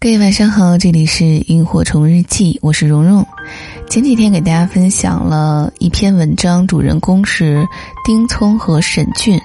各位晚上好，这里是萤火虫日记，我是蓉蓉。前几天给大家分享了一篇文章，主人公是丁聪和沈俊。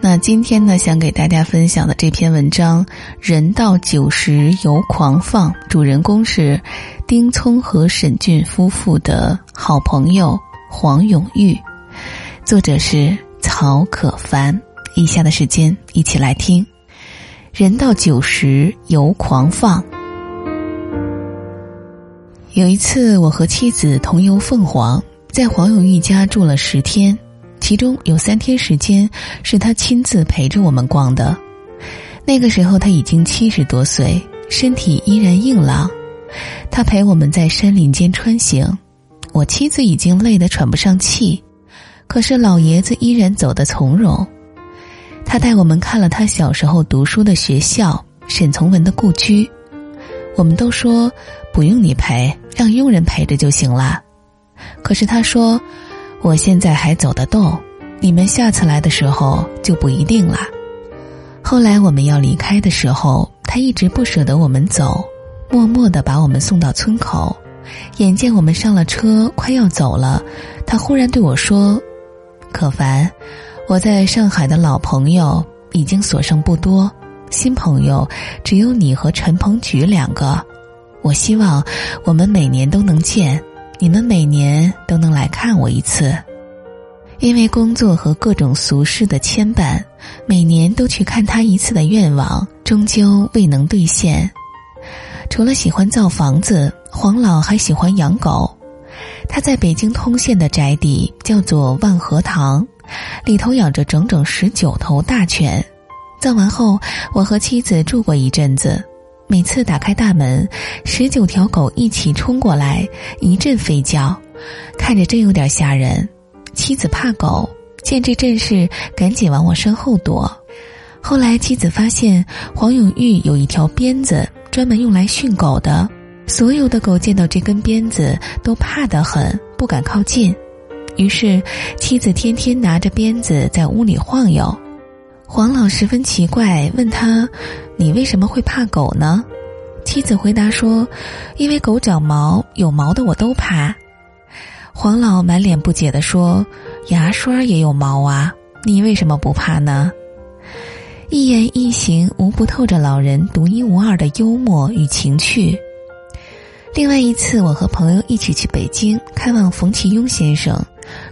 那今天呢，想给大家分享的这篇文章《人到九十犹狂放》，主人公是丁聪和沈俊夫妇的好朋友黄永玉，作者是曹可凡。以下的时间，一起来听。人到九十犹狂放。有一次，我和妻子同游凤凰，在黄永玉家住了十天，其中有三天时间是他亲自陪着我们逛的。那个时候他已经七十多岁，身体依然硬朗。他陪我们在山林间穿行，我妻子已经累得喘不上气，可是老爷子依然走得从容。他带我们看了他小时候读书的学校，沈从文的故居。我们都说不用你陪，让佣人陪着就行了。可是他说，我现在还走得动，你们下次来的时候就不一定了。后来我们要离开的时候，他一直不舍得我们走，默默的把我们送到村口。眼见我们上了车，快要走了，他忽然对我说：“可凡。”我在上海的老朋友已经所剩不多，新朋友只有你和陈鹏举两个。我希望我们每年都能见，你们每年都能来看我一次。因为工作和各种俗事的牵绊，每年都去看他一次的愿望终究未能兑现。除了喜欢造房子，黄老还喜欢养狗。他在北京通县的宅邸叫做万和堂。里头养着整整十九头大犬，葬完后，我和妻子住过一阵子。每次打开大门，十九条狗一起冲过来，一阵吠叫，看着真有点吓人。妻子怕狗，见这阵势，赶紧往我身后躲。后来妻子发现黄永玉有一条鞭子，专门用来训狗的。所有的狗见到这根鞭子，都怕得很，不敢靠近。于是，妻子天天拿着鞭子在屋里晃悠。黄老十分奇怪，问他：“你为什么会怕狗呢？”妻子回答说：“因为狗长毛，有毛的我都怕。”黄老满脸不解地说：“牙刷也有毛啊，你为什么不怕呢？”一言一行无不透着老人独一无二的幽默与情趣。另外一次，我和朋友一起去北京看望冯其庸先生。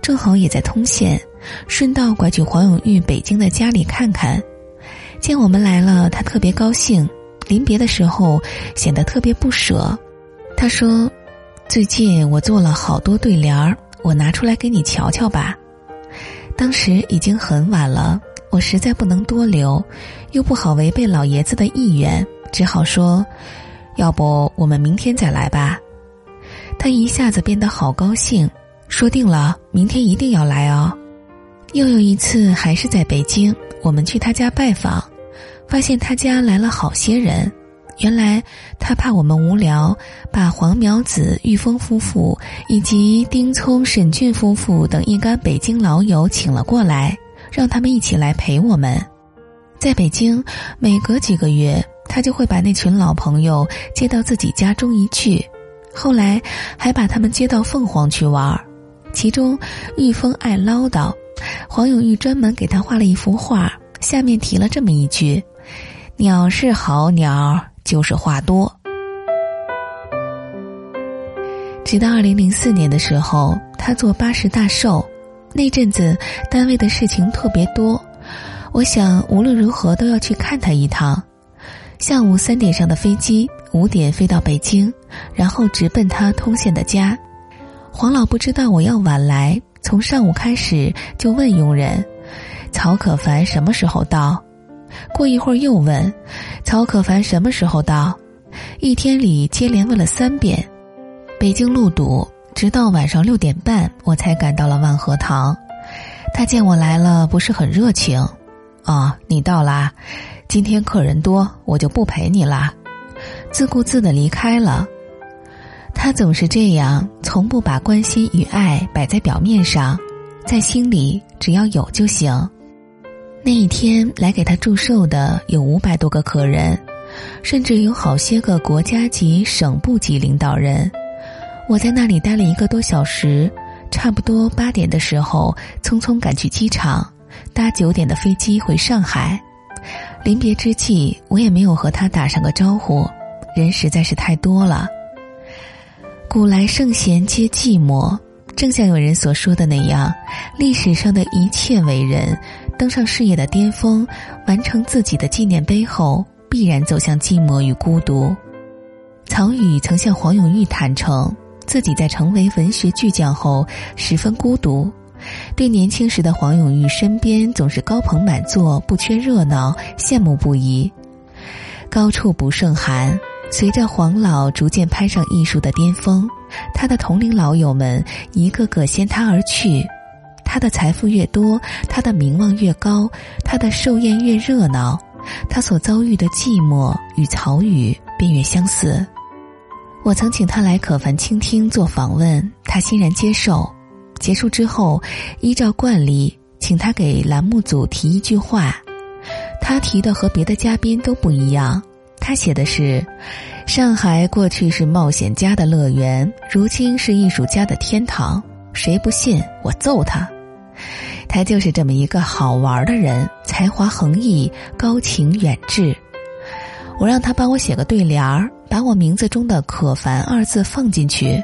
正好也在通县，顺道拐去黄永玉北京的家里看看。见我们来了，他特别高兴。临别的时候，显得特别不舍。他说：“最近我做了好多对联儿，我拿出来给你瞧瞧吧。”当时已经很晚了，我实在不能多留，又不好违背老爷子的意愿，只好说：“要不我们明天再来吧。”他一下子变得好高兴。说定了，明天一定要来哦。又有一次，还是在北京，我们去他家拜访，发现他家来了好些人。原来他怕我们无聊，把黄苗子、玉峰夫妇以及丁聪、沈俊夫妇等一干北京老友请了过来，让他们一起来陪我们。在北京，每隔几个月，他就会把那群老朋友接到自己家中一去，后来还把他们接到凤凰去玩儿。其中，玉峰爱唠叨，黄永玉专门给他画了一幅画，下面提了这么一句：“鸟是好鸟，就是话多。”直到二零零四年的时候，他做八十大寿，那阵子单位的事情特别多，我想无论如何都要去看他一趟。下午三点上的飞机，五点飞到北京，然后直奔他通县的家。黄老不知道我要晚来，从上午开始就问佣人：“曹可凡什么时候到？”过一会儿又问：“曹可凡什么时候到？”一天里接连问了三遍。北京路堵，直到晚上六点半，我才赶到了万和堂。他见我来了，不是很热情。哦，你到啦？今天客人多，我就不陪你啦。自顾自的离开了。他总是这样，从不把关心与爱摆在表面上，在心里只要有就行。那一天来给他祝寿的有五百多个客人，甚至有好些个国家级、省部级领导人。我在那里待了一个多小时，差不多八点的时候，匆匆赶去机场，搭九点的飞机回上海。临别之际，我也没有和他打上个招呼，人实在是太多了。古来圣贤皆寂寞，正像有人所说的那样，历史上的一切伟人登上事业的巅峰，完成自己的纪念碑后，必然走向寂寞与孤独。曹禺曾向黄永玉坦诚，自己在成为文学巨匠后十分孤独，对年轻时的黄永玉身边总是高朋满座、不缺热闹，羡慕不已。高处不胜寒。随着黄老逐渐攀上艺术的巅峰，他的同龄老友们一个个先他而去。他的财富越多，他的名望越高，他的寿宴越热闹，他所遭遇的寂寞与曹禺便越相似。我曾请他来可凡倾听做访问，他欣然接受。结束之后，依照惯例，请他给栏目组提一句话。他提的和别的嘉宾都不一样。他写的是：“上海过去是冒险家的乐园，如今是艺术家的天堂。谁不信，我揍他！他就是这么一个好玩的人，才华横溢，高情远志。我让他帮我写个对联儿，把我名字中的‘可凡’二字放进去。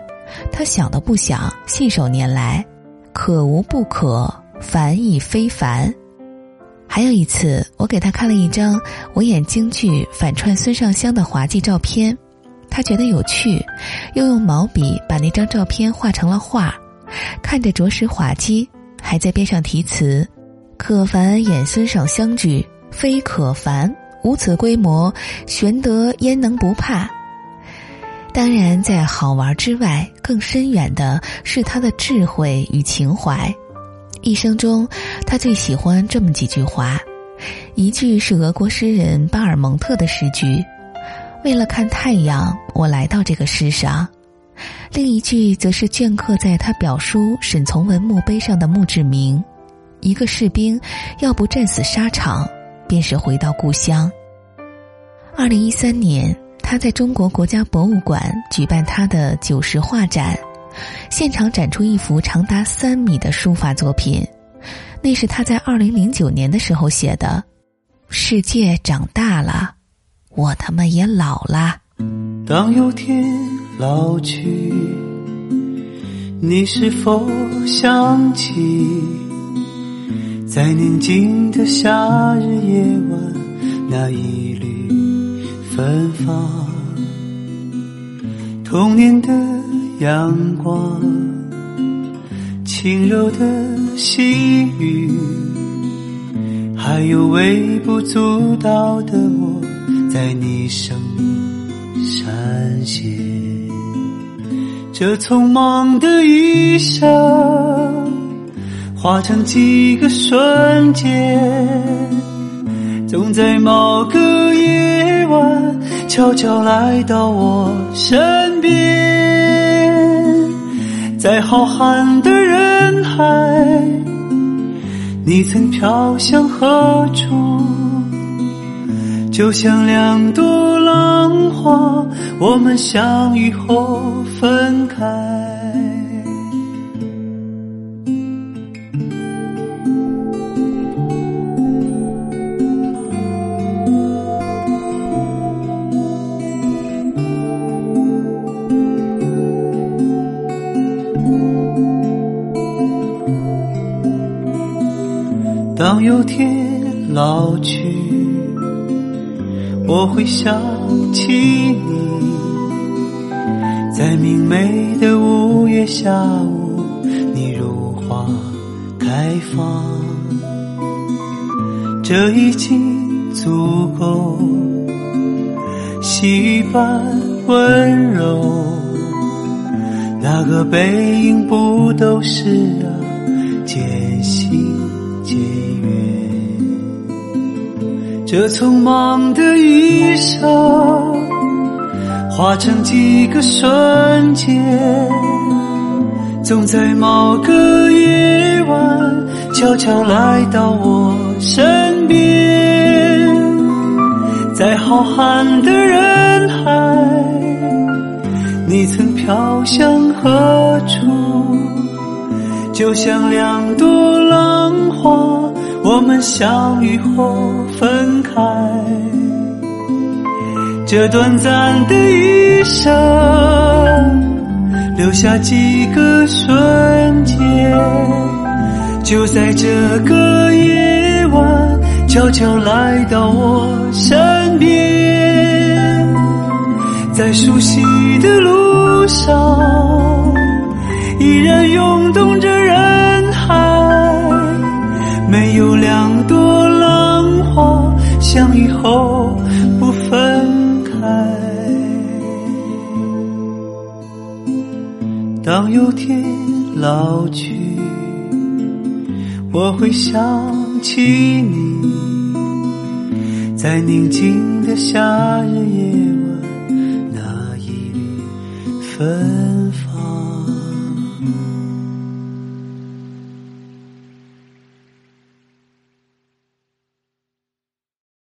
他想都不想，信手拈来，可无不可，凡亦非凡。”还有一次，我给他看了一张我演京剧反串孙尚香的滑稽照片，他觉得有趣，又用毛笔把那张照片画成了画，看着着实滑稽，还在边上题词：“可凡演孙尚香剧，非可凡，无此规模，玄德焉能不怕？”当然，在好玩之外，更深远的是他的智慧与情怀。一生中，他最喜欢这么几句话，一句是俄国诗人巴尔蒙特的诗句：“为了看太阳，我来到这个世上。”另一句则是镌刻在他表叔沈从文墓碑上的墓志铭：“一个士兵要不战死沙场，便是回到故乡。”二零一三年，他在中国国家博物馆举办他的九十画展。现场展出一幅长达三米的书法作品，那是他在二零零九年的时候写的。世界长大了，我他妈也老了。当有天老去，你是否想起，在宁静的夏日夜晚，那一缕芬芳，童年的。阳光，轻柔的细雨，还有微不足道的我，在你生命闪现。这匆忙的一生，化成几个瞬间，总在某个，悄悄来到我身边。在浩瀚的人海，你曾飘向何处？就像两朵浪花，我们相遇后分开。当有天老去，我会想起你，在明媚的五月下午，你如花开放，这已经足够，细雨般温柔，那个背影不都是啊，姐这匆忙的一生，化成几个瞬间，总在某个夜晚，悄悄来到我身边。在浩瀚的人海，你曾飘向何处？就像两朵浪花，我们相遇后分开。这短暂的一生，留下几个瞬间。就在这个夜晚，悄悄来到我身边，在熟悉的路上，依然涌动着人花相遇后不分开。当有天老去，我会想起你，在宁静的夏日夜晚，那一缕芬。